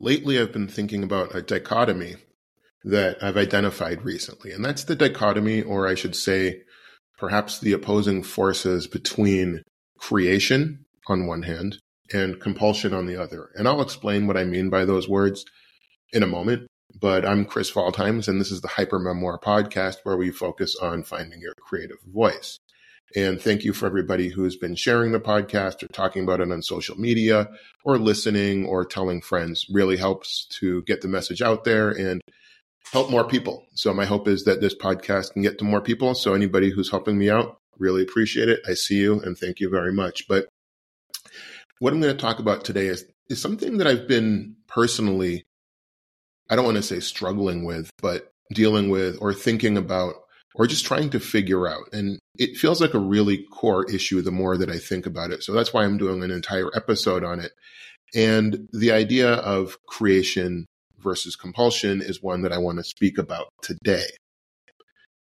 lately I've been thinking about a dichotomy that I've identified recently. And that's the dichotomy, or I should say, perhaps the opposing forces between creation on one hand and compulsion on the other. And I'll explain what I mean by those words in a moment. But I'm Chris Waldheims, and this is the Hyper Memoir podcast where we focus on finding your creative voice. And thank you for everybody who's been sharing the podcast or talking about it on social media or listening or telling friends. Really helps to get the message out there and help more people. So my hope is that this podcast can get to more people. So anybody who's helping me out, really appreciate it. I see you and thank you very much. But what I'm going to talk about today is, is something that I've been personally, I don't want to say struggling with, but dealing with or thinking about or just trying to figure out. And it feels like a really core issue the more that I think about it. So that's why I'm doing an entire episode on it. And the idea of creation versus compulsion is one that I want to speak about today.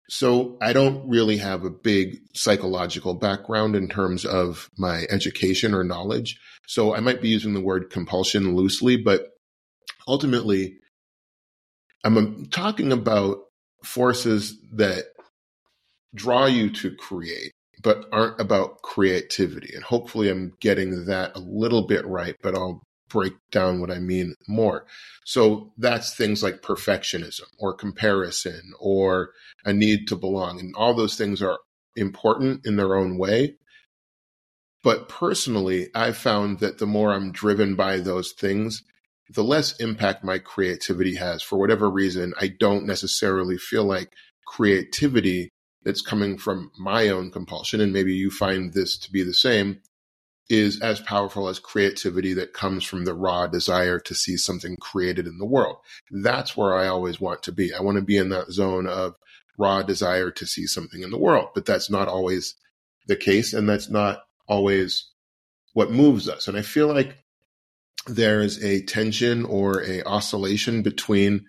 So I don't really have a big psychological background in terms of my education or knowledge. So I might be using the word compulsion loosely, but ultimately I'm um, talking about forces that draw you to create, but aren't about creativity. And hopefully I'm getting that a little bit right, but I'll break down what I mean more. So that's things like perfectionism or comparison or a need to belong. And all those things are important in their own way. But personally, I've found that the more I'm driven by those things, the less impact my creativity has. For whatever reason, I don't necessarily feel like creativity that's coming from my own compulsion, and maybe you find this to be the same, is as powerful as creativity that comes from the raw desire to see something created in the world. That's where I always want to be. I want to be in that zone of raw desire to see something in the world, but that's not always the case, and that's not always what moves us. And I feel like there's a tension or a oscillation between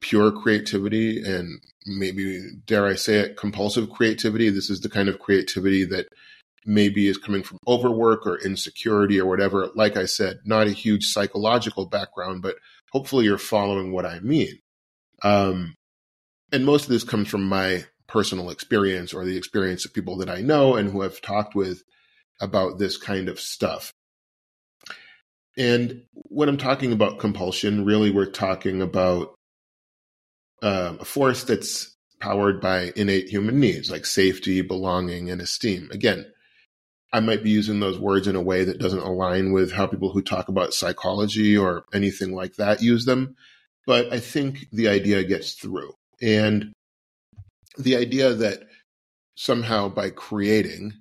pure creativity and maybe dare I say it compulsive creativity. This is the kind of creativity that maybe is coming from overwork or insecurity or whatever. Like I said, not a huge psychological background, but hopefully you're following what I mean. Um, and most of this comes from my personal experience or the experience of people that I know and who I've talked with about this kind of stuff. And when I'm talking about compulsion, really we're talking about uh, a force that's powered by innate human needs like safety, belonging, and esteem. Again, I might be using those words in a way that doesn't align with how people who talk about psychology or anything like that use them. But I think the idea gets through. And the idea that somehow by creating,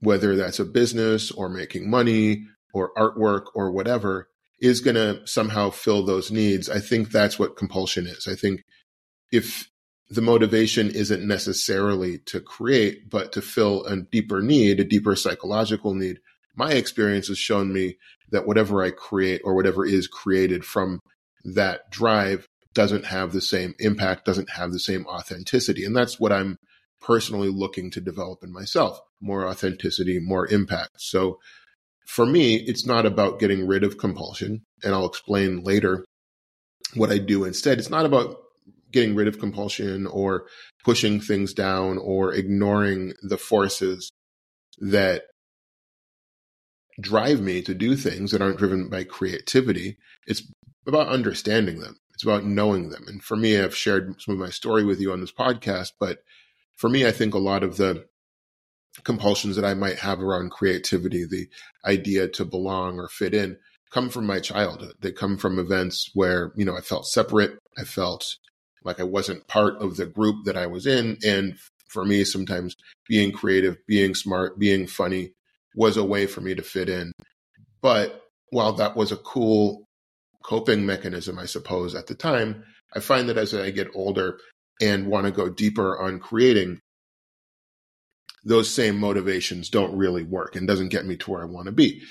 whether that's a business or making money or artwork or whatever, is going to somehow fill those needs. I think that's what compulsion is. I think if the motivation isn't necessarily to create, but to fill a deeper need, a deeper psychological need. My experience has shown me that whatever I create or whatever is created from that drive doesn't have the same impact, doesn't have the same authenticity. And that's what I'm personally looking to develop in myself more authenticity, more impact. So for me, it's not about getting rid of compulsion. And I'll explain later what I do instead. It's not about getting rid of compulsion or pushing things down or ignoring the forces that drive me to do things that aren't driven by creativity. It's about understanding them. It's about knowing them. And for me, I've shared some of my story with you on this podcast, but for me, I think a lot of the compulsions that I might have around creativity, the idea to belong or fit in, come from my childhood. They come from events where, you know, I felt separate. I felt like I wasn't part of the group that I was in. And for me, sometimes being creative, being smart, being funny was a way for me to fit in. But while that was a cool coping mechanism, I suppose, at the time, I find that as I get older and want to go deeper on creating, those same motivations don't really work and doesn't get me to where I want to be.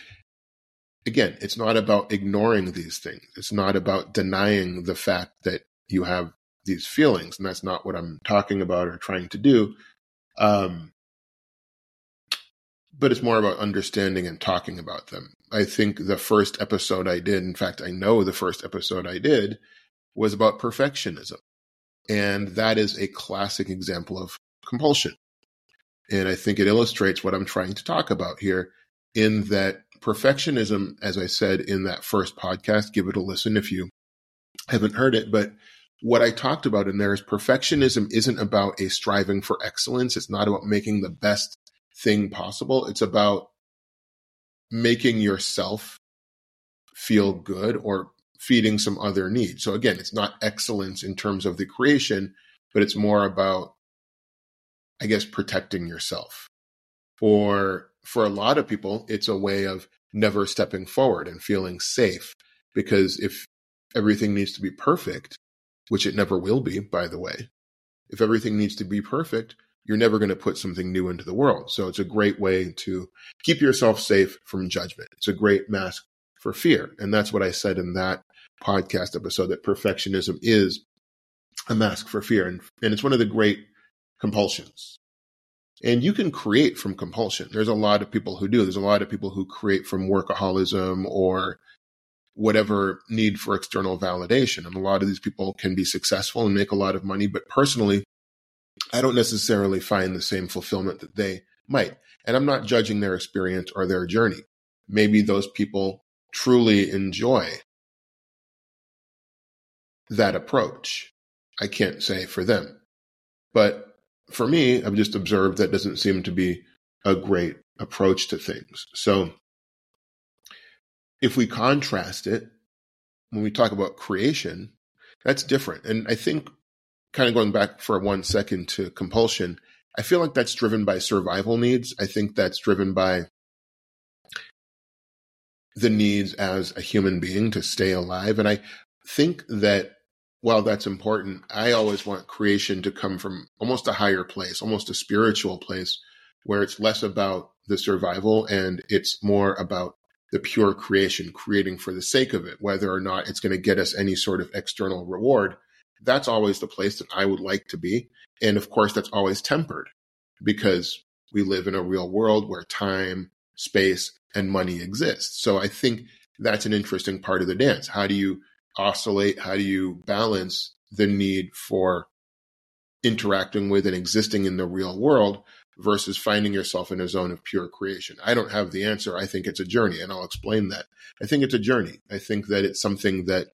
Again, it's not about ignoring these things. It's not about denying the fact that you have these feelings, and that's not what I'm talking about or trying to do. Um, but it's more about understanding and talking about them. I think the first episode I did, in fact, I know the first episode I did was about perfectionism. And that is a classic example of compulsion. And I think it illustrates what I'm trying to talk about here in that perfectionism, as I said in that first podcast, give it a listen if you haven't heard it. But what I talked about in there is perfectionism isn't about a striving for excellence. It's not about making the best thing possible. It's about making yourself feel good or feeding some other need. So again, it's not excellence in terms of the creation, but it's more about, I guess, protecting yourself. Or for a lot of people, it's a way of never stepping forward and feeling safe. Because if everything needs to be perfect, which it never will be, by the way, if everything needs to be perfect, you're never going to put something new into the world. So it's a great way to keep yourself safe from judgment. It's a great mask for fear. And that's what I said in that podcast episode that perfectionism is a mask for fear. And, and it's one of the great compulsions. And you can create from compulsion. There's a lot of people who do. There's a lot of people who create from workaholism or whatever need for external validation. And a lot of these people can be successful and make a lot of money. But personally, I don't necessarily find the same fulfillment that they might. And I'm not judging their experience or their journey. Maybe those people truly enjoy that approach. I can't say for them. But for me, I've just observed that doesn't seem to be a great approach to things. So if we contrast it, when we talk about creation, that's different. And I think kind of going back for one second to compulsion, I feel like that's driven by survival needs. I think that's driven by the needs as a human being to stay alive. And I think that while that's important, I always want creation to come from almost a higher place, almost a spiritual place where it's less about the survival and it's more about the pure creation, creating for the sake of it, whether or not it's going to get us any sort of external reward that's always the place that I would like to be. And of course, that's always tempered because we live in a real world where time, space, and money exist. So I think that's an interesting part of the dance. How do you oscillate? How do you balance the need for interacting with and existing in the real world versus finding yourself in a zone of pure creation? I don't have the answer. I think it's a journey, and I'll explain that. I think it's a journey. I think that it's something that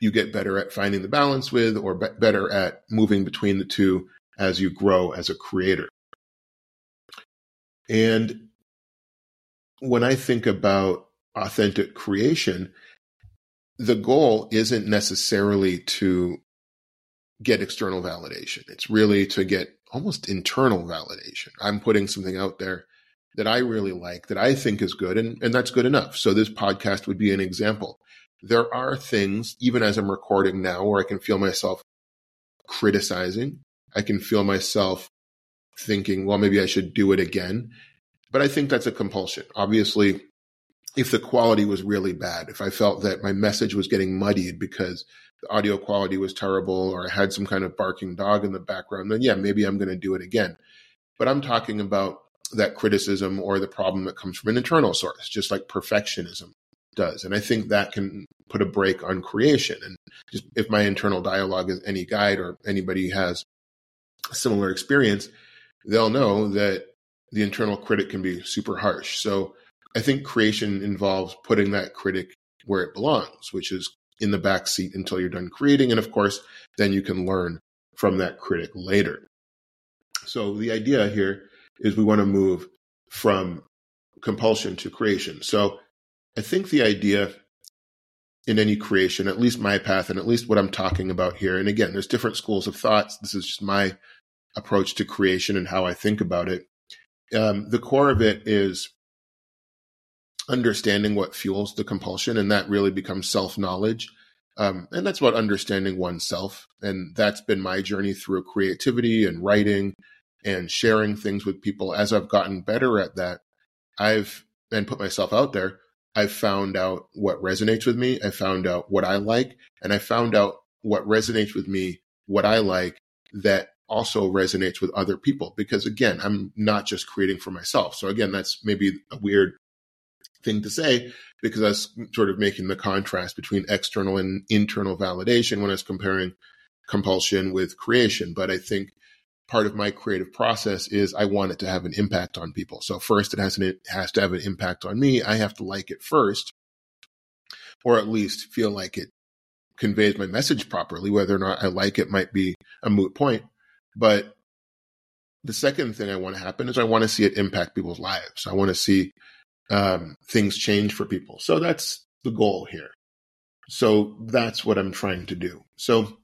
you get better at finding the balance with or be- better at moving between the two as you grow as a creator. And when I think about authentic creation, the goal isn't necessarily to get external validation. It's really to get almost internal validation. I'm putting something out there that I really like, that I think is good, and, and that's good enough. So this podcast would be an example there are things, even as I'm recording now, where I can feel myself criticizing. I can feel myself thinking, well, maybe I should do it again. But I think that's a compulsion. Obviously, if the quality was really bad, if I felt that my message was getting muddied because the audio quality was terrible or I had some kind of barking dog in the background, then yeah, maybe I'm going to do it again. But I'm talking about that criticism or the problem that comes from an internal source, just like perfectionism does. And I think that can put a brake on creation. And just if my internal dialogue is any guide or anybody has a similar experience, they'll know that the internal critic can be super harsh. So I think creation involves putting that critic where it belongs, which is in the back seat until you're done creating. And of course, then you can learn from that critic later. So the idea here is we want to move from compulsion to creation. So I think the idea in any creation, at least my path and at least what I'm talking about here, and again, there's different schools of thoughts. This is just my approach to creation and how I think about it. Um, the core of it is understanding what fuels the compulsion, and that really becomes self knowledge. Um, and that's about understanding oneself. And that's been my journey through creativity and writing and sharing things with people. As I've gotten better at that, I've and put myself out there. I've found out what resonates with me. I found out what I like, and I found out what resonates with me, what I like that also resonates with other people. Because again, I'm not just creating for myself. So again, that's maybe a weird thing to say because I was sort of making the contrast between external and internal validation when I was comparing compulsion with creation. But I think part of my creative process is I want it to have an impact on people. So first it has an, it has to have an impact on me. I have to like it first, or at least feel like it conveys my message properly. Whether or not I like it might be a moot point. But the second thing I want to happen is I want to see it impact people's lives. I want to see um, things change for people. So that's the goal here. So that's what I'm trying to do. So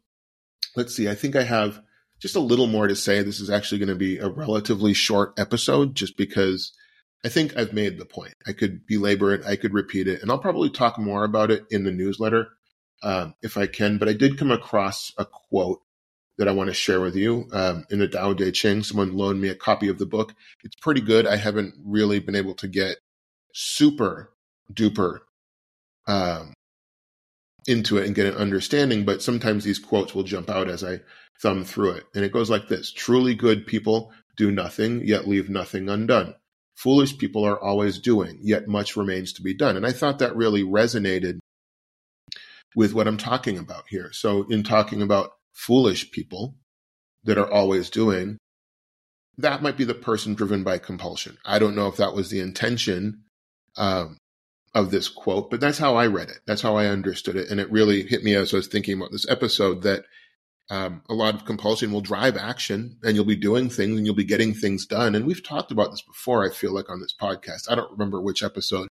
let's see. I think I have just a little more to say. This is actually going to be a relatively short episode just because I think I've made the point. I could belabor it, I could repeat it, and I'll probably talk more about it in the newsletter um, if I can. But I did come across a quote that I want to share with you um, in the Tao Te Ching. Someone loaned me a copy of the book. It's pretty good. I haven't really been able to get super duper um, into it and get an understanding, but sometimes these quotes will jump out as I thumb through it. And it goes like this Truly good people do nothing, yet leave nothing undone. Foolish people are always doing, yet much remains to be done. And I thought that really resonated with what I'm talking about here. So, in talking about foolish people that are always doing, that might be the person driven by compulsion. I don't know if that was the intention um, of this quote, but that's how I read it. That's how I understood it. And it really hit me as I was thinking about this episode that um, a lot of compulsion will drive action and you'll be doing things and you'll be getting things done. And we've talked about this before, I feel like, on this podcast. I don't remember which episode,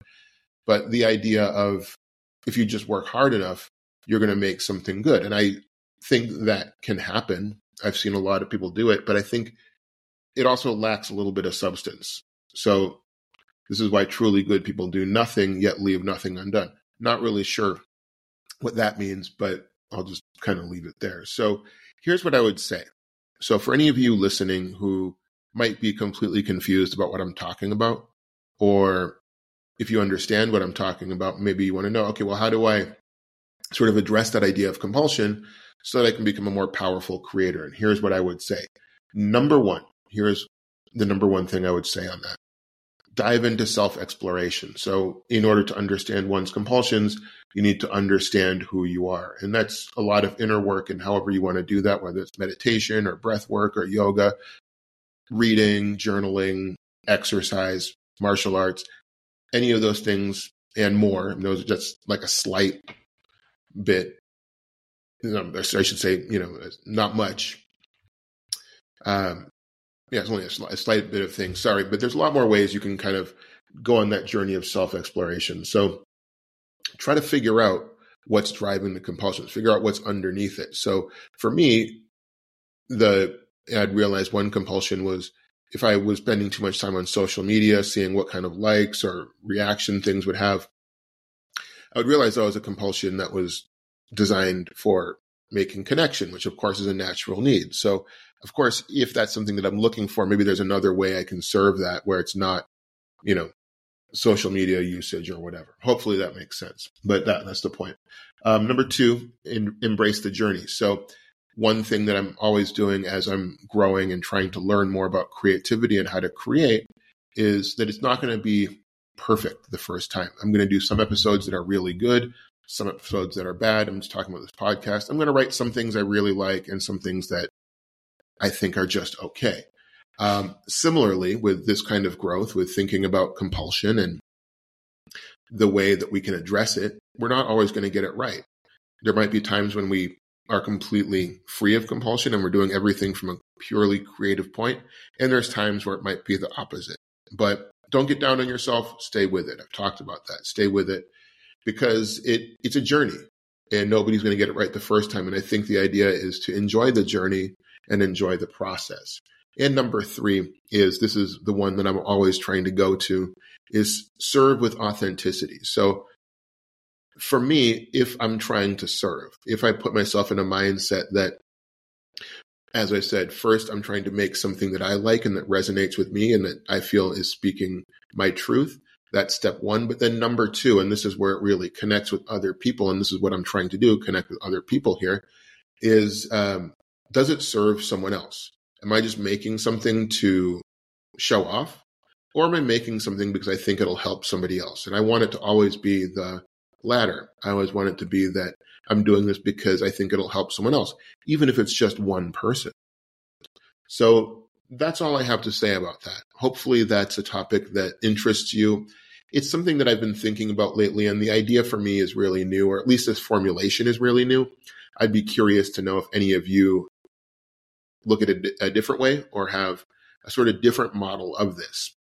but the idea of if you just work hard enough, you're going to make something good. And I think that can happen. I've seen a lot of people do it, but I think it also lacks a little bit of substance. So this is why truly good people do nothing yet leave nothing undone. Not really sure what that means, but I'll just kind of leave it there. So here's what I would say. So for any of you listening who might be completely confused about what I'm talking about, or if you understand what I'm talking about, maybe you want to know, okay, well, how do I sort of address that idea of compulsion so that I can become a more powerful creator? And here's what I would say. Number one, here's the number one thing I would say on that dive into self exploration. So, in order to understand one's compulsions, you need to understand who you are. And that's a lot of inner work, and however you want to do that, whether it's meditation or breath work or yoga, reading, journaling, exercise, martial arts, any of those things and more. And those are just like a slight bit. I should say, you know, not much. Um, yeah, it's only a, slight, a slight bit of things. Sorry, but there's a lot more ways you can kind of go on that journey of self exploration. So try to figure out what's driving the compulsions, figure out what's underneath it. So for me, the I'd realized one compulsion was if I was spending too much time on social media, seeing what kind of likes or reaction things would have, I would realize that was a compulsion that was designed for making connection, which of course is a natural need. So of course, if that's something that I'm looking for, maybe there's another way I can serve that where it's not, you know, social media usage or whatever. Hopefully that makes sense. But that, that's the point. Um, number two, in, embrace the journey. So one thing that I'm always doing as I'm growing and trying to learn more about creativity and how to create is that it's not going to be perfect the first time. I'm going to do some episodes that are really good, some episodes that are bad. I'm just talking about this podcast. I'm going to write some things I really like and some things that I think are just okay. Um, similarly, with this kind of growth, with thinking about compulsion and the way that we can address it, we're not always going to get it right. There might be times when we are completely free of compulsion and we're doing everything from a purely creative point, and there's times where it might be the opposite. But don't get down on yourself. Stay with it. I've talked about that. Stay with it because it it's a journey, and nobody's going to get it right the first time. And I think the idea is to enjoy the journey and enjoy the process. And number three is this is the one that I'm always trying to go to is serve with authenticity. So for me, if I'm trying to serve, if I put myself in a mindset that, as I said, first I'm trying to make something that I like and that resonates with me and that I feel is speaking my truth. That's step one. But then number two, and this is where it really connects with other people, and this is what I'm trying to do, connect with other people here, is um, does it serve someone else? Am I just making something to show off? Or am I making something because I think it'll help somebody else? And I want it to always be the latter. I always want it to be that I'm doing this because I think it'll help someone else, even if it's just one person. So that's all I have to say about that. Hopefully, that's a topic that interests you. It's something that I've been thinking about lately, and the idea for me is really new, or at least this formulation is really new. I'd be curious to know if any of you look at it a different way or have a sort of different model of this,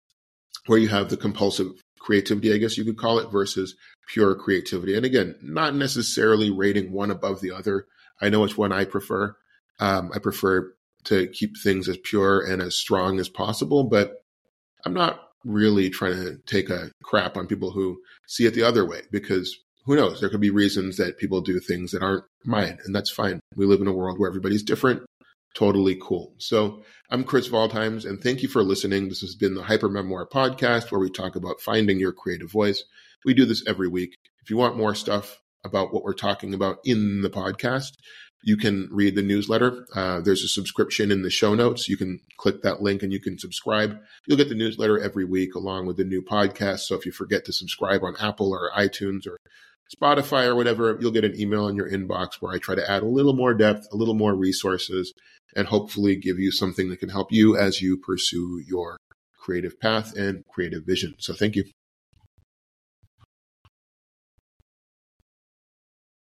where you have the compulsive creativity, I guess you could call it, versus pure creativity. And again, not necessarily rating one above the other. I know which one I prefer. Um, I prefer to keep things as pure and as strong as possible, but I'm not really trying to take a crap on people who see it the other way because who knows? There could be reasons that people do things that aren't mine, and that's fine. We live in a world where everybody's different. Totally cool. So I'm Chris Waldheims, and thank you for listening. This has been the Hyper Memoir podcast where we talk about finding your creative voice. We do this every week. If you want more stuff about what we're talking about in the podcast, you can read the newsletter. Uh, there's a subscription in the show notes. You can click that link and you can subscribe. You'll get the newsletter every week along with the new podcast. So if you forget to subscribe on Apple or iTunes or Spotify or whatever, you'll get an email in your inbox where I try to add a little more depth, a little more resources, and hopefully give you something that can help you as you pursue your creative path and creative vision. So thank you.